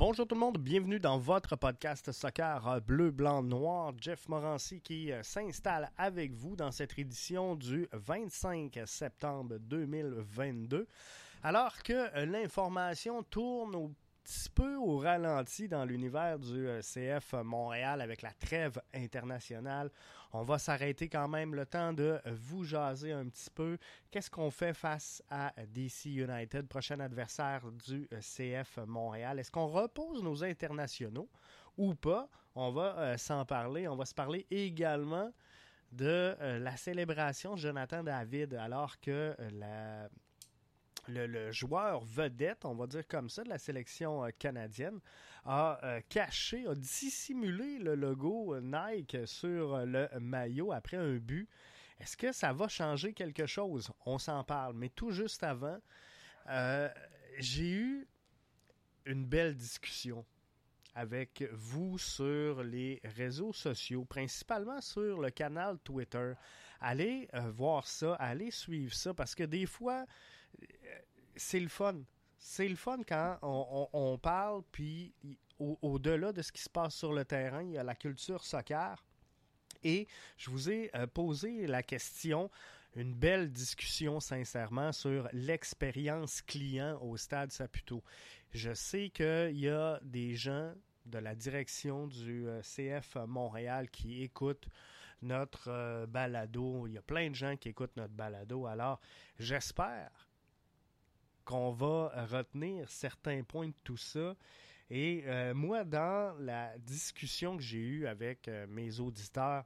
Bonjour tout le monde, bienvenue dans votre podcast soccer bleu, blanc, noir. Jeff Morancy qui euh, s'installe avec vous dans cette édition du 25 septembre 2022. Alors que euh, l'information tourne au petit peu au ralenti dans l'univers du euh, CF Montréal avec la trêve internationale. On va s'arrêter quand même le temps de vous jaser un petit peu. Qu'est-ce qu'on fait face à DC United, prochain adversaire du euh, CF Montréal? Est-ce qu'on repose nos internationaux ou pas? On va euh, s'en parler. On va se parler également de la célébration de Jonathan David alors que la le, joueur vedette, on va dire comme ça, de la sélection euh, canadienne, a euh, caché, a dissimulé le logo euh, Nike sur le maillot après un but. Est-ce que ça va changer quelque chose? On s'en parle. Mais tout juste avant, j'ai eu une belle discussion avec vous sur les réseaux sociaux, principalement sur le canal Twitter. Allez voir ça, allez suivre ça, parce que des fois, c'est le fun. C'est le fun quand on, parle, puis au-delà de ce qui se passe sur le terrain, il y a la culture soccer. Et je vous ai euh, posé la question, une belle discussion sincèrement sur l'expérience client au stade Saputo. Je sais qu'il y a des gens de la direction du euh, CF Montréal qui écoutent notre euh, balado. Il y a plein de gens qui écoutent notre balado. Alors, j'espère qu'on va retenir certains points de tout ça. Et euh, moi, dans la discussion que j'ai eue avec euh, mes auditeurs,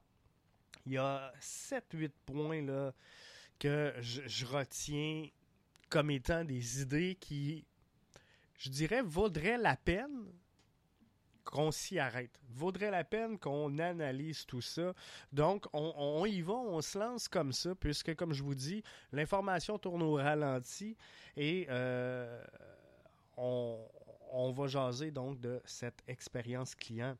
il y a 7-8 points là, que je, retiens comme étant des idées qui, je dirais, vaudraient la peine qu'on s'y arrête. Vaudrait la peine qu'on analyse tout ça. Donc, on, y va, on se lance comme ça, puisque, comme je vous dis, l'information tourne au ralenti et euh, on, on va jaser donc de cette expérience client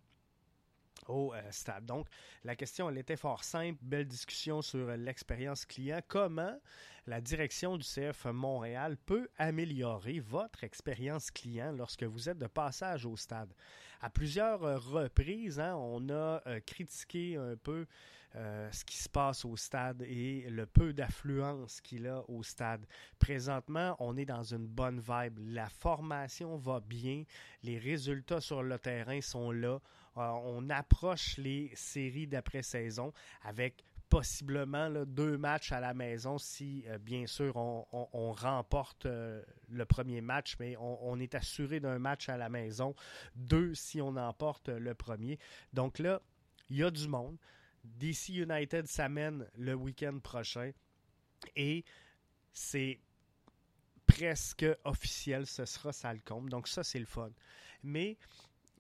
au euh, stade. Donc, la question, elle était fort simple. Belle discussion sur l'expérience client. Comment la direction du CF Montréal peut améliorer votre expérience client lorsque vous êtes de passage au stade? À plusieurs reprises, hein, on a euh, critiqué un peu euh, ce qui se passe au stade et le peu d'affluence qu'il a au stade. Présentement, on est dans une bonne vibe. La formation va bien. Les résultats sur le terrain sont là. Euh, on approche les séries d'après-saison avec possiblement deux matchs à la maison si, euh, bien sûr, on, remporte euh, le premier match, mais on, est assuré d'un match à la maison, deux si on emporte le premier. Donc là, il y a du monde. DC United s'amène le week-end prochain et c'est presque officiel, ce sera Salcombe. Donc ça, c'est le fun. Mais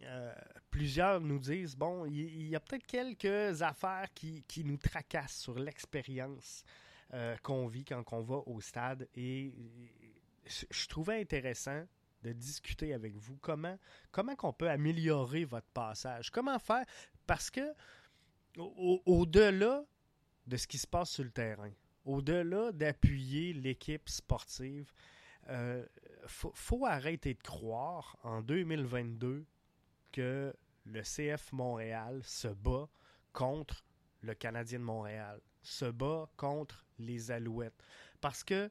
euh, plusieurs nous disent, bon, il y, a peut-être quelques affaires qui, nous tracassent sur l'expérience euh, qu'on vit quand on va au stade. Et je trouvais intéressant de discuter avec vous comment comment peut améliorer votre passage. Comment faire? Parce que au-delà de ce qui se passe sur le terrain, au-delà d'appuyer l'équipe sportive, il euh, faut, faut, arrêter de croire en 2022 que le CF Montréal se bat contre le Canadien de Montréal, se bat contre les Alouettes. Parce que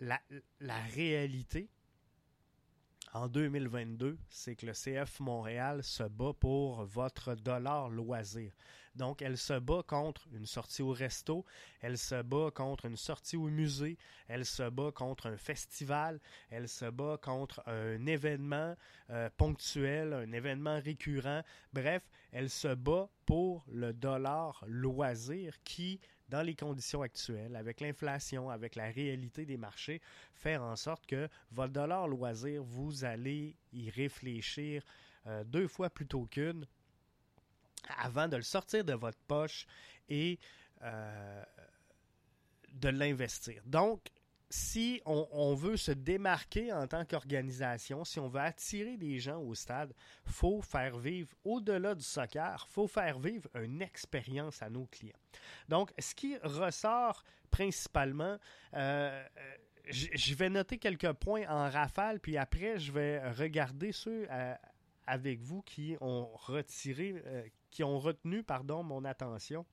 la, réalité, en 2022, c'est que le CF Montréal se bat pour votre dollar loisir. Donc, elle se bat contre une sortie au resto, elle se bat contre une sortie au musée, elle se bat contre un festival, elle se bat contre un événement euh, ponctuel, un événement récurrent. Bref, elle se bat pour le dollar loisir qui, dans les conditions actuelles, avec l'inflation, avec la réalité des marchés, faire en sorte que votre dollar loisir, vous allez y réfléchir euh, deux fois plutôt qu'une avant de le sortir de votre poche et euh, de l'investir. Donc, si on, veut se démarquer en tant qu'organisation, si on veut attirer des gens au stade, faut faire vivre, au-delà du soccer, faut faire vivre une expérience à nos clients. Donc, ce qui ressort principalement, euh, je vais noter quelques points en rafale, puis après, je vais regarder ceux avec vous qui ont retiré, qui ont retenu, pardon, mon attention.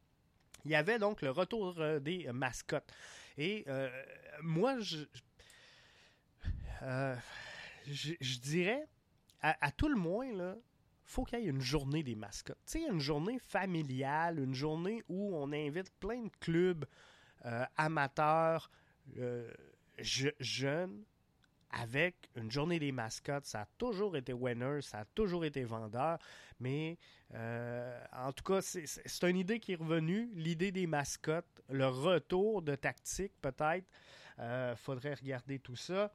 Il y avait donc le retour des mascottes. Et moi, je, je, dirais, à, tout le moins, là, faut qu'il y ait une journée des mascottes. Tu sais, une journée familiale, une journée où on invite plein de clubs euh, amateurs, euh, jeunes, avec une journée des mascottes. Ça a toujours été winner, ça a toujours été vendeur, mais euh, en tout cas, c'est une idée qui est revenue, l'idée des mascottes, le retour de tactique peut-être. faudrait regarder tout ça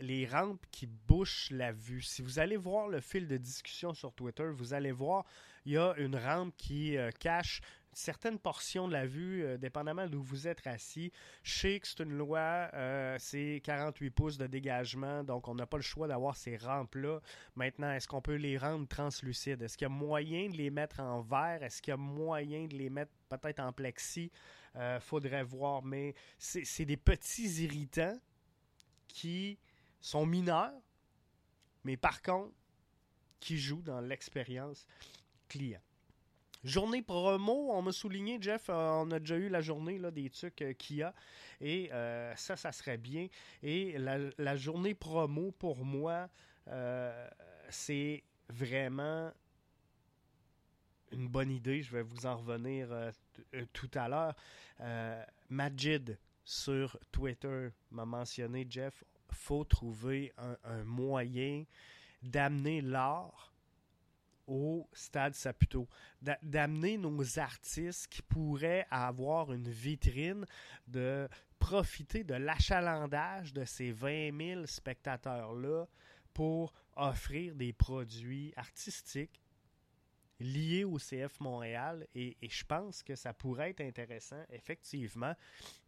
les rampes qui bouchent la vue. Si vous allez voir le fil de discussion sur Twitter, vous allez voir, il y a une rampe qui euh, cache une certaine portion de la vue, euh, dépendamment d'où vous êtes assis. Je sais que c'est une loi, euh, c'est 48 pouces de dégagement, donc on n'a pas le choix d'avoir ces rampes-là. Maintenant, est-ce qu'on peut les rendre translucides? Est-ce qu'il y a moyen de les mettre en verre? Est-ce qu'il y a moyen de les mettre peut-être en plexi? faudrait voir, mais c'est des petits irritants qui sont mineurs, mais par contre, qui jouent dans l'expérience client. Journée promo, on m'a souligné, Jeff, euh, on a déjà eu la journée là, des trucs euh, Kia, et euh, ça, ça serait bien. Et la, journée promo, pour moi, c'est vraiment une bonne idée. Je vais vous en revenir tout à l'heure. Majid sur Twitter m'a mentionné, Jeff, faut trouver un, moyen d'amener l'art au stade Saputo, d'amener nos artistes qui pourraient avoir une vitrine, de profiter de l'achalandage de ces 20 000 spectateurs-là pour offrir des produits artistiques liés au CF Montréal. Et, et, je pense que ça pourrait être intéressant, effectivement,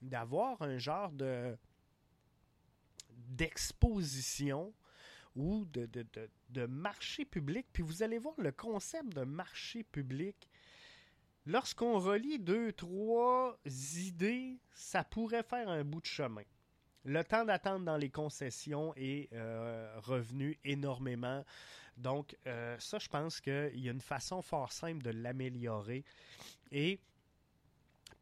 d'avoir un genre de d'exposition ou de, de, marché public. Puis vous allez voir le concept de marché public. Lorsqu'on relie deux, trois idées, ça pourrait faire un bout de chemin. Le temps d'attente dans les concessions est euh, revenu énormément. Donc, euh, ça, je pense qu'il y a une façon fort simple de l'améliorer. Et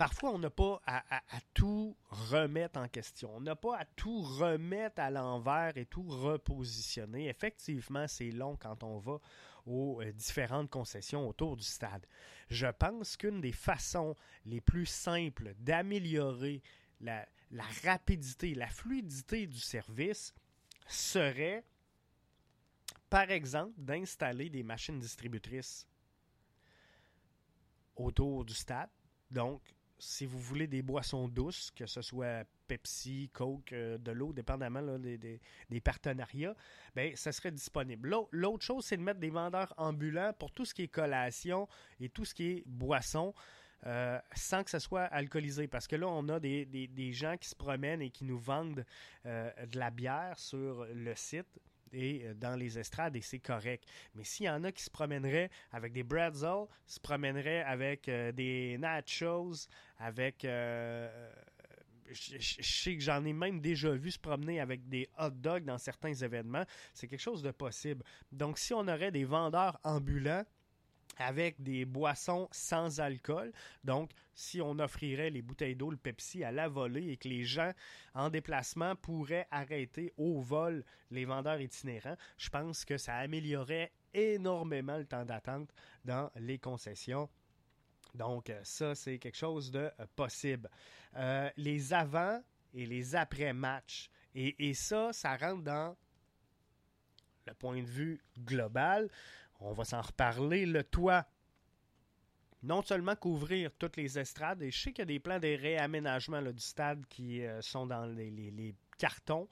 parfois, on n'a pas à, tout remettre en question. On n'a pas à tout remettre à l'envers et tout repositionner. Effectivement, c'est long quand on va aux euh, différentes concessions autour du stade. Je pense qu'une des façons les plus simples d'améliorer la, la rapidité, la fluidité du service serait, par exemple, d'installer des machines distributrices autour du stade. Donc, si vous voulez des boissons douces, que ce soit Pepsi, Coke, euh, de l'eau, dépendamment des, partenariats, ben, ça serait disponible. L'autre chose, c'est de mettre des vendeurs ambulants pour tout ce qui est collation et tout ce qui est boisson. Euh, sans que ce soit alcoolisé. Parce que là, on a des, gens qui se promènent et qui nous vendent euh, de la bière sur le site et euh, dans les estrades et c'est correct. Mais s'il y en a qui se promèneraient avec des bretzels, se promèneraient avec euh, des nachos, avec euh, je, sais que j'en ai même déjà vu se promener avec des hot dogs dans certains événements. C'est quelque chose de possible. Donc, si on aurait des vendeurs ambulants avec des boissons sans alcool. Donc, si on offrirait les bouteilles d'eau, le Pepsi à la volée et que les gens en déplacement pourraient arrêter au vol les vendeurs itinérants, je pense que ça améliorerait énormément le temps d'attente dans les concessions. Donc, euh, ça, c'est quelque chose de euh, possible. Euh, les avant et les après-matchs. Et, et ça, ça rentre dans le point de vue global on va s'en reparler, le toit. Non seulement couvrir toutes les estrades, et je sais qu'il y a des plans de réaménagement du stade qui euh, sont dans les, cartons,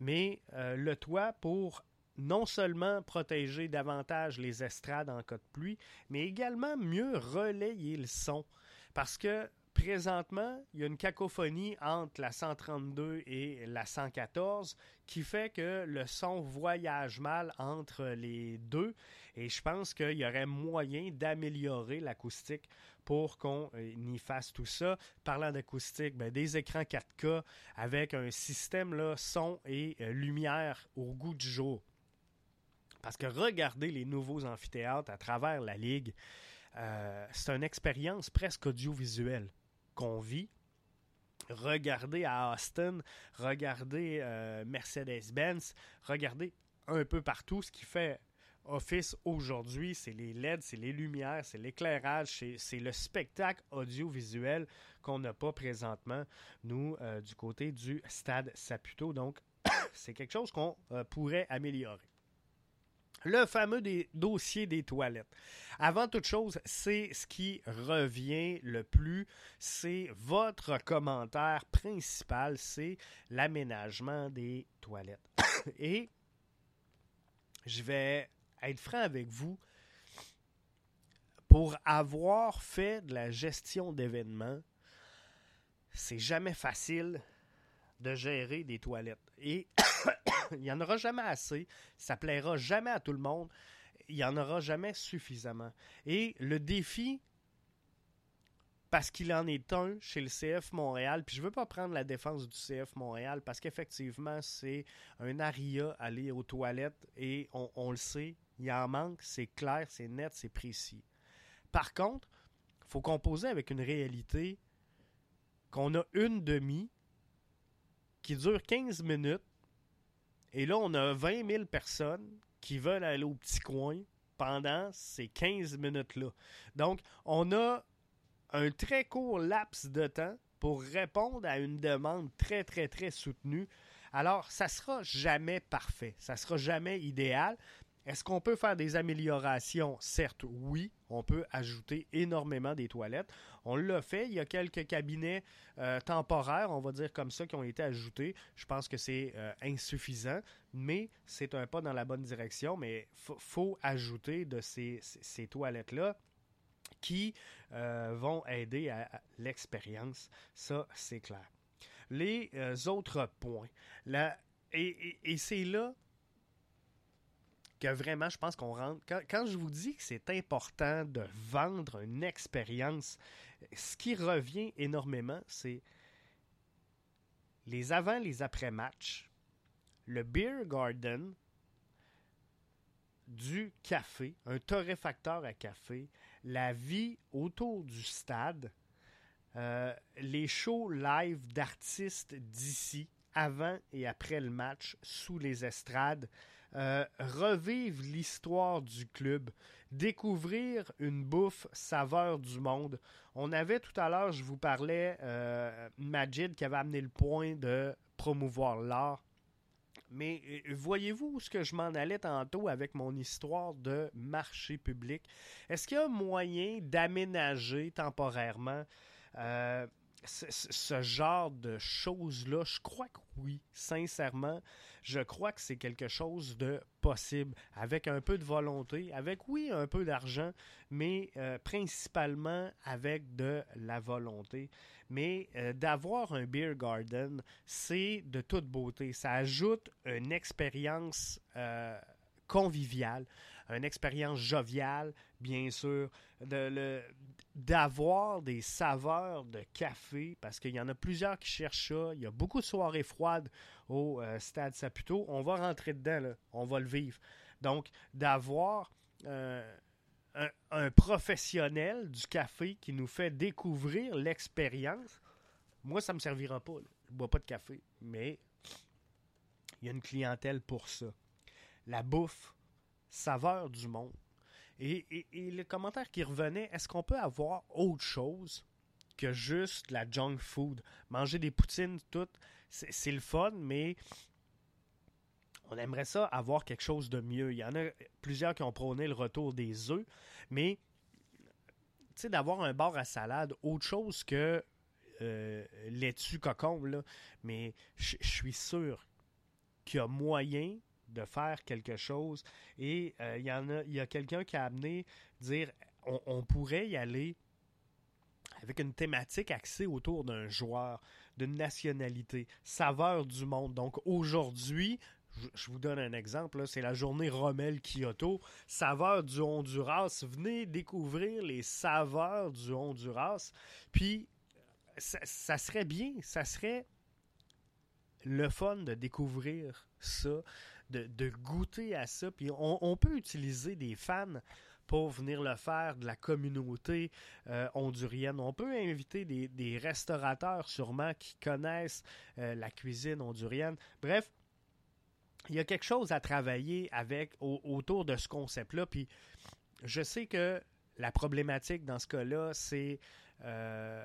mais euh, le toit pour non seulement protéger davantage les estrades en cas de pluie, mais également mieux relayer le son. Parce que présentement, il y a une cacophonie entre la 132 et la 114 qui fait que le son voyage mal entre les deux et je pense qu'il y aurait moyen d'améliorer l'acoustique pour qu'on euh, y fasse tout ça. Parlant d'acoustique, ben, des écrans 4K avec un système là, son et euh, lumière au goût du jour. Parce que regardez les nouveaux amphithéâtres à travers la ligue, euh, c'est une expérience presque audiovisuelle qu'on vit. Regardez à Austin, regardez euh, Mercedes-Benz, regardez un peu partout ce qui fait Office aujourd'hui, c'est les LED, c'est les lumières, c'est l'éclairage, c'est le spectacle audiovisuel qu'on n'a pas présentement, nous, euh, du côté du stade Saputo. Donc, c'est quelque chose qu'on pourrait améliorer le fameux dossier des toilettes. Avant toute chose, c'est ce qui revient le plus, c'est votre commentaire principal, c'est l'aménagement des toilettes. Et je vais être franc avec vous, pour avoir fait de la gestion d'événements, c'est jamais facile de gérer des toilettes. Et il n'y en aura jamais assez. Ça plaira jamais à tout le monde. Il n'y en aura jamais suffisamment. Et le défi, parce qu'il en est un chez le CF Montréal, puis je ne veux pas prendre la défense du CF Montréal, parce qu'effectivement, c'est un aria aller aux toilettes, et on, le sait, il en manque, c'est clair, c'est net, c'est précis. Par contre, il faut composer avec une réalité qu'on a une demi qui dure 15 minutes et là, on a 20 000 personnes qui veulent aller au petit coin pendant ces 15 minutes-là. Donc, on a un très court laps de temps pour répondre à une demande très, très, très soutenue. Alors, ça sera jamais parfait, ça sera jamais idéal, est-ce qu'on peut faire des améliorations? Certes, oui. On peut ajouter énormément des toilettes. On l'a fait. Il y a quelques cabinets euh, temporaires, on va dire comme ça, qui ont été ajoutés. Je pense que c'est euh, insuffisant, mais c'est un pas dans la bonne direction. Mais il faut ajouter de ces, toilettes-là qui euh, vont aider à, l'expérience. Ça, c'est clair. Les autres points. et c'est là que vraiment, je pense qu'on rentre. Quand, je vous dis que c'est important de vendre une expérience, ce qui revient énormément, c'est les avant, les après-matchs, le beer garden du café, un torréfacteur à café, la vie autour du stade, euh, les shows live d'artistes d'ici, avant et après le match, sous les estrades, euh, revivre l'histoire du club, découvrir une bouffe saveur du monde. On avait tout à l'heure, je vous parlais, euh, Majid qui avait amené le point de promouvoir l'art. Mais euh, voyez-vous ce que je m'en allais tantôt avec mon histoire de marché public? Est-ce qu'il y a moyen d'aménager temporairement ce genre de choses-là? Je crois que oui, sincèrement je crois que c'est quelque chose de possible, avec un peu de volonté, avec oui, un peu d'argent, mais euh, principalement avec de la volonté. Mais euh, d'avoir un beer garden, c'est de toute beauté. Ça ajoute une expérience euh, conviviale, une expérience joviale, bien sûr, d'avoir des saveurs de café, parce qu'il y en a plusieurs qui cherchent ça. Il y a beaucoup de soirées froides au euh, Stade Saputo. On va rentrer dedans, on va le vivre. Donc, d'avoir euh, un, professionnel du café qui nous fait découvrir l'expérience, moi, ça ne me servira pas. Je ne bois pas de café, mais il y a une clientèle pour ça. La bouffe, saveur du monde. Et, le commentaire qui revenait, est-ce qu'on peut avoir autre chose que juste la junk food? Manger des poutines toutes c'est le fun, mais on aimerait ça avoir quelque chose de mieux. Il y en a plusieurs qui ont prôné le retour des œufs, mais d'avoir un bar à salade, autre chose que euh, laitue cocombe, mais je suis sûr qu'il y a moyen de faire quelque chose. Et euh, il y a, y a quelqu'un qui a amené dire on, pourrait y aller avec une thématique axée autour d'un joueur, d'une nationalité, saveur du monde. Donc aujourd'hui, je vous donne un exemple, c'est la journée Rommel Kyoto, saveur du Honduras. Venez découvrir les saveurs du Honduras. Puis, ça, serait bien, ça serait le fun de découvrir ça, de, goûter à ça. Puis, on, peut utiliser des fans pour venir le faire de la communauté euh, hondurienne. On peut inviter des, restaurateurs sûrement qui connaissent euh, la cuisine hondurienne. Bref, il y a quelque chose à travailler avec autour de ce concept-là. Puis je sais que la problématique dans ce cas-là, c'est euh,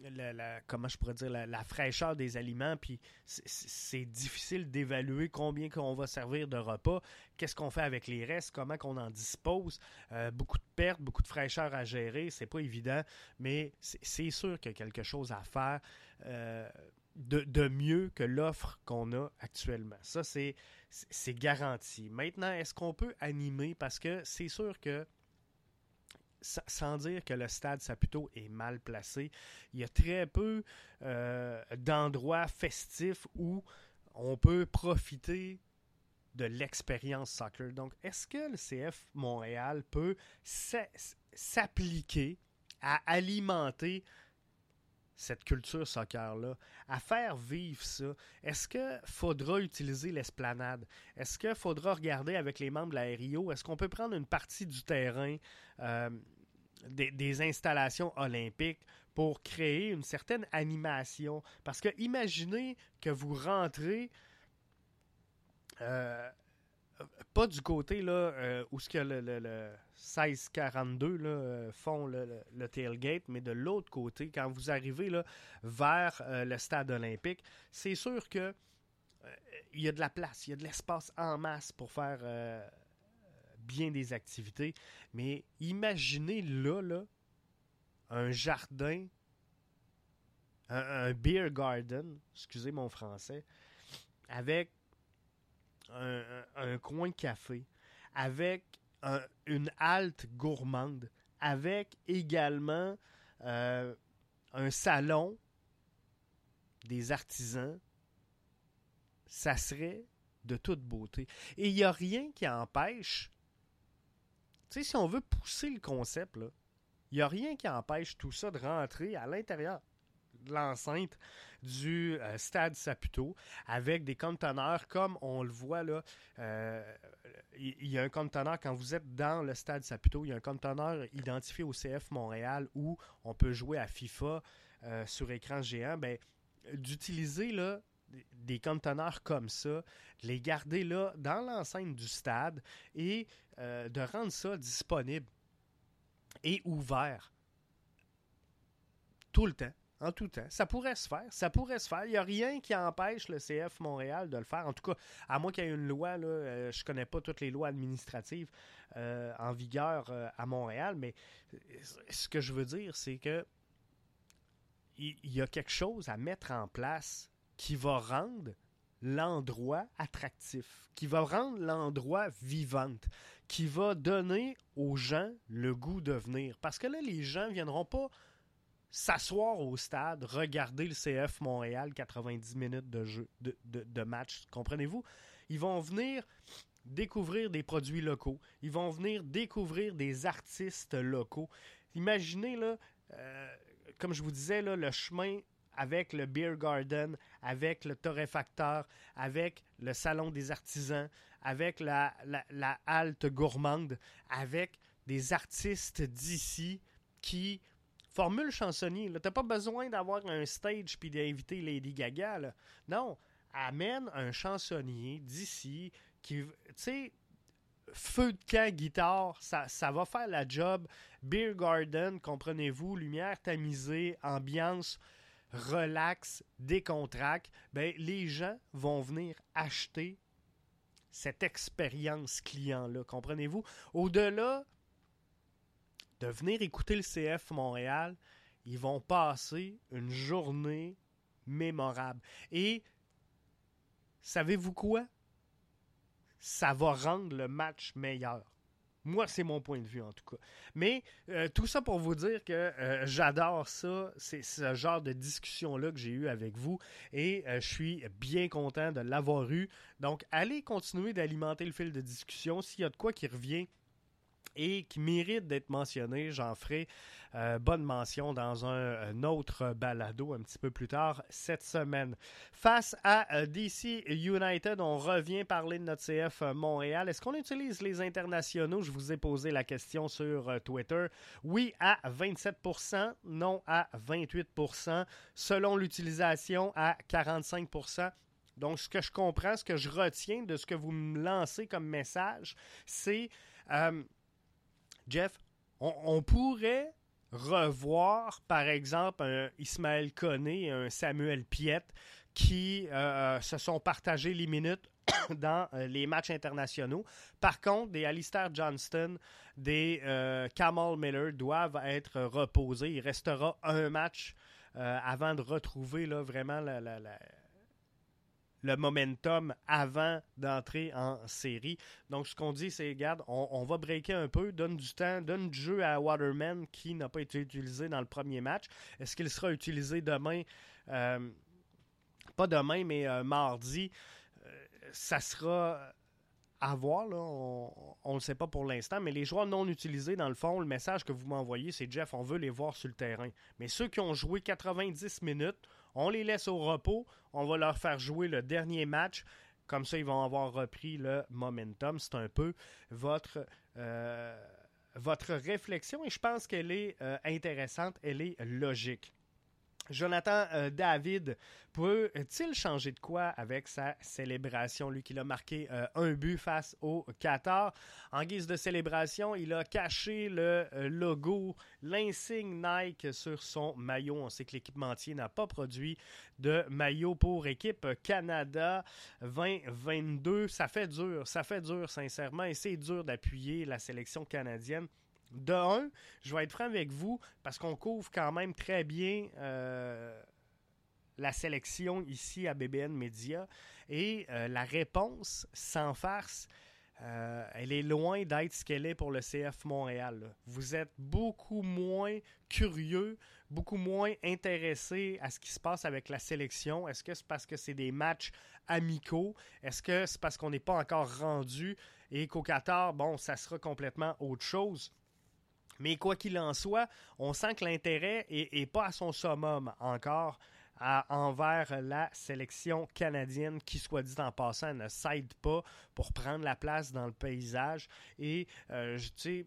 la, comment je pourrais dire la, fraîcheur des aliments. Puis c'est difficile d'évaluer combien qu'on va servir de repas, qu'est-ce qu'on fait avec les restes, comment qu'on en dispose. Euh, beaucoup de pertes, beaucoup de fraîcheur à gérer, c'est pas évident, mais c'est sûr qu'il y a quelque chose à faire. Euh, de, mieux que l'offre qu'on a actuellement. Ça, c'est, garanti. Maintenant, est-ce qu'on peut animer? Parce que c'est sûr que, sans dire que le stade Saputo est mal placé, il y a très peu euh, d'endroits festifs où on peut profiter de l'expérience soccer. Donc, est-ce que le CF Montréal peut s'appliquer à alimenter cette culture soccer-là, à faire vivre ça, est-ce qu'il faudra utiliser l'esplanade? Est-ce qu'il faudra regarder avec les membres de la RIO? Est-ce qu'on peut prendre une partie du terrain euh, des, installations olympiques pour créer une certaine animation? Parce que imaginez que vous rentrez euh, pas du côté là, euh, où le, le, 1642 là, euh, font le, tailgate, mais de l'autre côté, quand vous arrivez vers le stade olympique, c'est sûr que il y a de la place, il y a de l'espace en masse pour faire bien des activités. Mais imaginez là, là un jardin, un, beer garden, excusez mon français, avec un, coin café, avec une halte gourmande, avec également euh, un salon des artisans, ça serait de toute beauté. Et il n'y a rien qui empêche, tu sais, si on veut pousser le concept, il n'y a rien qui empêche tout ça de rentrer à l'intérieur de l'enceinte du euh, stade Saputo avec des conteneurs comme on le voit là. Euh, il y, a un conteneur quand vous êtes dans le stade Saputo, il y a un conteneur identifié au CF Montréal où on peut jouer à FIFA euh, sur écran géant. Ben, d'utiliser des conteneurs comme ça, les garder là dans l'enceinte du stade et de rendre ça disponible et ouvert tout le temps en tout temps. Ça pourrait se faire. Ça pourrait se faire. Il n'y a rien qui empêche le CF Montréal de le faire. En tout cas, à moins qu'il y ait une loi, euh, je ne connais pas toutes les lois administratives euh, en vigueur euh, à Montréal, mais ce que je veux dire, c'est que il y, a quelque chose à mettre en place qui va rendre l'endroit attractif, qui va rendre l'endroit vivante, qui va donner aux gens le goût de venir. Parce que là, les gens ne viendront pas s'asseoir au stade, regarder le CF Montréal 90 minutes de jeu de, match, comprenez-vous? Ils vont venir découvrir des produits locaux, ils vont venir découvrir des artistes locaux. Imaginez là euh, comme je vous disais là, le chemin avec le beer garden, avec le torréfacteur, avec le salon des artisans, avec la, halte gourmande, avec des artistes d'ici qui formule chansonnier. Tu n'as pas besoin d'avoir un stage puis d'inviter Lady Gaga. Non, amène un chansonnier d'ici qui, tu sais, feu de camp, guitare, ça, ça va faire la job. Beer Garden, comprenez-vous, lumière tamisée, ambiance relax, décontracte. Ben, les gens vont venir acheter cette expérience client-là, comprenez-vous? Au-delà de venir écouter le CF Montréal, ils vont passer une journée mémorable. Et savez-vous quoi? Ça va rendre le match meilleur. Moi, c'est mon point de vue en tout cas. Mais euh, tout ça pour vous dire que euh, j'adore ça. C'est ce genre de discussion-là que j'ai eu avec vous et euh, je suis bien content de l'avoir eu. Donc, allez continuer d'alimenter le fil de discussion. S'il y a de quoi qui revient, et qui mérite d'être mentionné. J'en ferai euh, bonne mention dans un, autre balado un petit peu plus tard cette semaine. Face à euh, DC United, on revient parler de notre CF euh, Montréal. Est-ce qu'on utilise les internationaux? Je vous ai posé la question sur Twitter. Oui à 27% non à 28% selon l'utilisation à 45% donc, ce que je comprends, ce que je retiens de ce que vous me lancez comme message, c'est Jeff, on, pourrait revoir, par exemple, un Ismaël Koné et un Samuel Piette qui euh, se sont partagés les minutes dans euh, les matchs internationaux. Par contre, des Alistair Johnston, des euh, Kamal Miller doivent être reposés. Il restera un match avant de retrouver là, vraiment la, le momentum avant d'entrer en série. Donc, ce qu'on dit, c'est, regarde, on, va breaker un peu, donne du temps, donne du jeu à Waterman qui n'a pas été utilisé dans le premier match. Est-ce qu'il sera utilisé demain? Euh, pas demain, mais euh, mardi. Euh, ça sera à voir, là, on ne le sait pas pour l'instant, mais les joueurs non utilisés, dans le fond, le message que vous m'envoyez, c'est Jeff, on veut les voir sur le terrain. Mais ceux qui ont joué 90 minutes, on les laisse au repos. On va leur faire jouer le dernier match. Comme ça, ils vont avoir repris le momentum. C'est un peu votre, euh, réflexion et je pense qu'elle est euh, intéressante, elle est logique. Jonathan euh, David peut-il changer de quoi avec sa célébration? Lui qui a marqué euh, un but face au Qatar. En guise de célébration, il a caché le euh, logo, l'insigne Nike sur son maillot. On sait que l'équipementier n'a pas produit de maillot pour équipe Canada 2022. Ça fait dur, ça fait dur sincèrement et c'est dur d'appuyer la sélection canadienne de un, je vais être franc avec vous parce qu'on couvre quand même très bien euh, la sélection ici à BBN Media et euh, la réponse sans farce. Euh, elle est loin d'être ce qu'elle est pour le CF Montréal. Vous êtes beaucoup moins curieux, beaucoup moins intéressé à ce qui se passe avec la sélection. Est-ce que c'est parce que c'est des matchs amicaux? Est-ce que c'est parce qu'on n'est pas encore rendu et qu'au Qatar, bon, ça sera complètement autre chose? Mais quoi qu'il en soit, on sent que l'intérêt n'est pas à son summum encore envers la sélection canadienne qui, soit dit en passant, ne s'aide pas pour prendre la place dans le paysage. Et, euh, tu sais,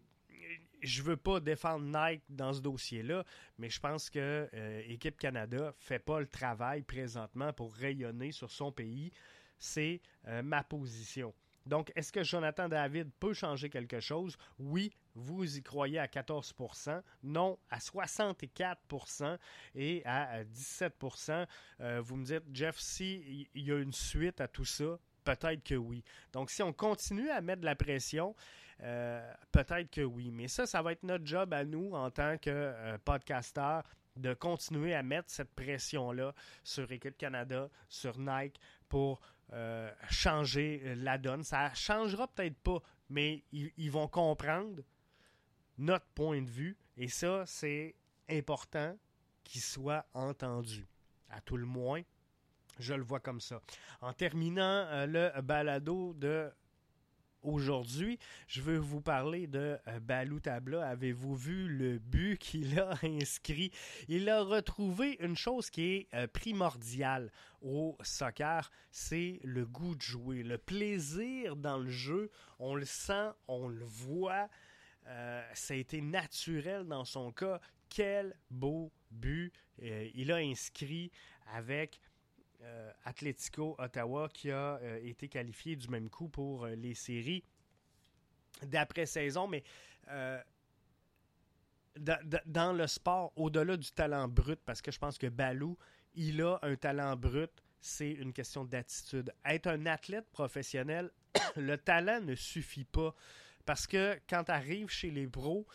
je veux pas défendre Nike dans ce dossier-là, mais je pense que euh, Équipe Canada fait pas le travail présentement pour rayonner sur son pays. C'est euh, ma position. Donc, est-ce que Jonathan David peut changer quelque chose? Oui, vous y croyez à 14% non à 64% et à 17% euh, Vous me dites, Jeff, s'il y a une suite à tout ça, peut-être que oui. Donc, si on continue à mettre de la pression, euh, peut-être que oui. Mais ça, ça va être notre job à nous en tant que euh, podcasteur de continuer à mettre cette pression-là sur Équipe Canada, sur Nike, pour euh, changer la donne. Ça changera peut-être pas, mais ils, vont comprendre notre point de vue et ça, c'est important qu'il soit entendu. À tout le moins, je le vois comme ça. En terminant euh, le balado de Aujourd'hui, je veux vous parler de euh, Balou Tabla. Avez-vous vu le but qu'il a inscrit? Il a retrouvé une chose qui est euh, primordiale au soccer, c'est le goût de jouer, le plaisir dans le jeu. On le sent, on le voit. Euh, ça a été naturel dans son cas. Quel beau but il a inscrit avec euh, Atletico Ottawa qui a euh, été qualifié du même coup pour euh, les séries d'après-saison. Mais dans le sport, au-delà du talent brut, parce que je pense que Balou, il a un talent brut, c'est une question d'attitude. Être un athlète professionnel, le talent ne suffit pas. Parce que quand tu arrives chez les pros,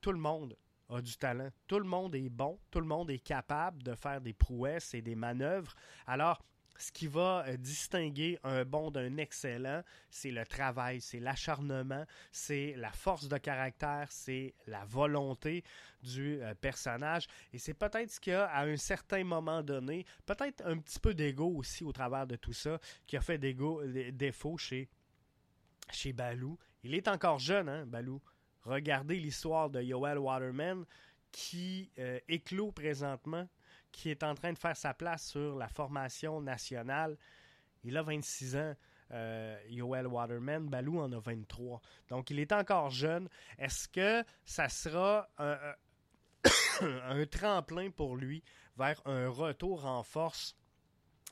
tout le monde a du talent. Tout le monde est bon, tout le monde est capable de faire des prouesses et des manœuvres. Alors, ce qui va euh, distinguer un bon d'un excellent, c'est le travail, c'est l'acharnement, c'est la force de caractère, c'est la volonté du euh, personnage. Et c'est peut-être ce qu'il a à un certain moment donné, peut-être un petit peu d'ego aussi au travers de tout ça, qui a fait des défauts chez, chez Balou. Il est encore jeune, hein, Balou? Regardez l'histoire de Yoel Waterman qui euh, éclot présentement qui est en train de faire sa place sur la formation nationale. Il a 26 ans. Euh, Waterman, Balou en a 23. Donc, il est encore jeune. Est-ce que ça sera un, tremplin pour lui vers un retour en force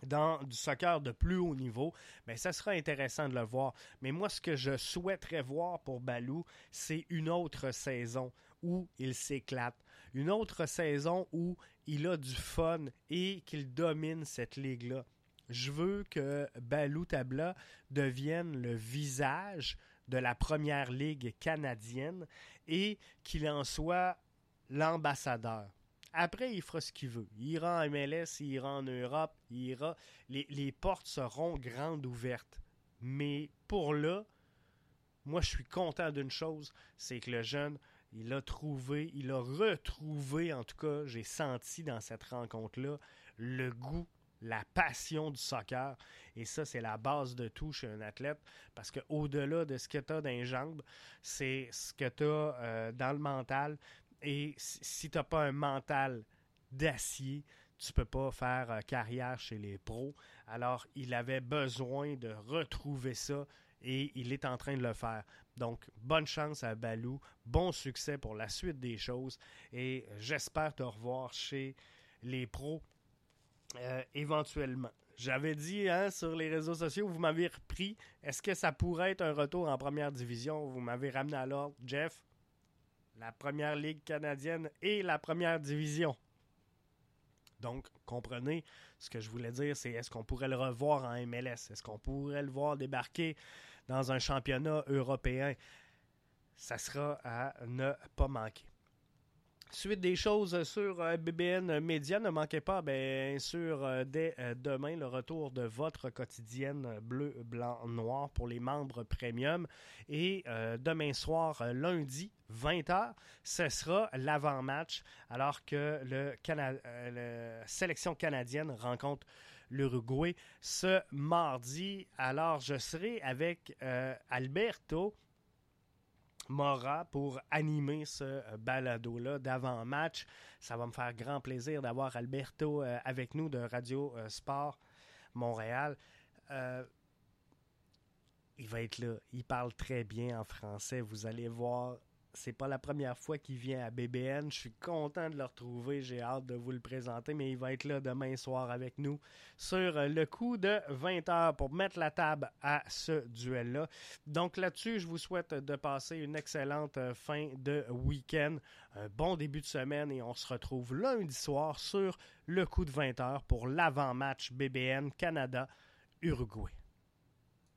dans du soccer de plus haut niveau, mais ben, ça sera intéressant de le voir. Mais moi, ce que je souhaiterais voir pour Balou, c'est une autre saison où il s'éclate. Une autre saison où il a du fun et qu'il domine cette ligue-là. Je veux que Balou Tabla devienne le visage de la première ligue canadienne et qu'il en soit l'ambassadeur. Après, il fera ce qu'il veut. Il ira en MLS, il ira en Europe, il ira. Les, portes seront grandes ouvertes. Mais pour là, moi, je suis content d'une chose, c'est que le jeune il a trouvé, il a retrouvé, en tout cas, j'ai senti dans cette rencontre-là, le goût, la passion du soccer. Et ça, c'est la base de tout chez un athlète. Parce qu'au-delà de ce que tu as dans les jambes, c'est ce que tu as euh, dans le mental. Et si tu n'as pas un mental d'acier, tu peux pas faire euh, carrière chez les pros. Alors, il avait besoin de retrouver ça et il est en train de le faire. Donc, bonne chance à Balou, bon succès pour la suite des choses et j'espère te revoir chez les pros euh, éventuellement. J'avais dit hein, sur les réseaux sociaux, vous m'avez repris. Est-ce que ça pourrait être un retour en première division? Vous m'avez ramené à l'ordre, Jeff? La première ligue canadienne et la première division. Donc, comprenez, ce que je voulais dire, c'est est-ce qu'on pourrait le revoir en MLS? Est-ce qu'on pourrait le voir débarquer dans un championnat européen? Ça sera à ne pas manquer. Suite des choses sur euh, BBN Média, ne manquez pas, bien sûr, euh, dès euh, demain, le retour de votre quotidienne bleu, blanc, noir pour les membres premium. Et demain soir, lundi, 20h, ce sera l'avant-match, alors que le la sélection canadienne rencontre l'Uruguay ce mardi. Alors, je serai avec Alberto Mora pour animer ce euh, balado-là d'avant-match. Ça va me faire grand plaisir d'avoir Alberto euh, avec nous de Radio euh, Sport Montréal. il va être là. Il parle très bien en français. Vous allez voir c'est pas la première fois qu'il vient à BBN. Je suis content de le retrouver. J'ai hâte de vous le présenter, mais il va être là demain soir avec nous sur le coup de 20 h pour mettre la table à ce duel-là. Donc là-dessus, je vous souhaite de passer une excellente fin de week-end, un bon début de semaine et on se retrouve lundi soir sur le coup de 20 h pour l'avant-match BBN Canada-Uruguay.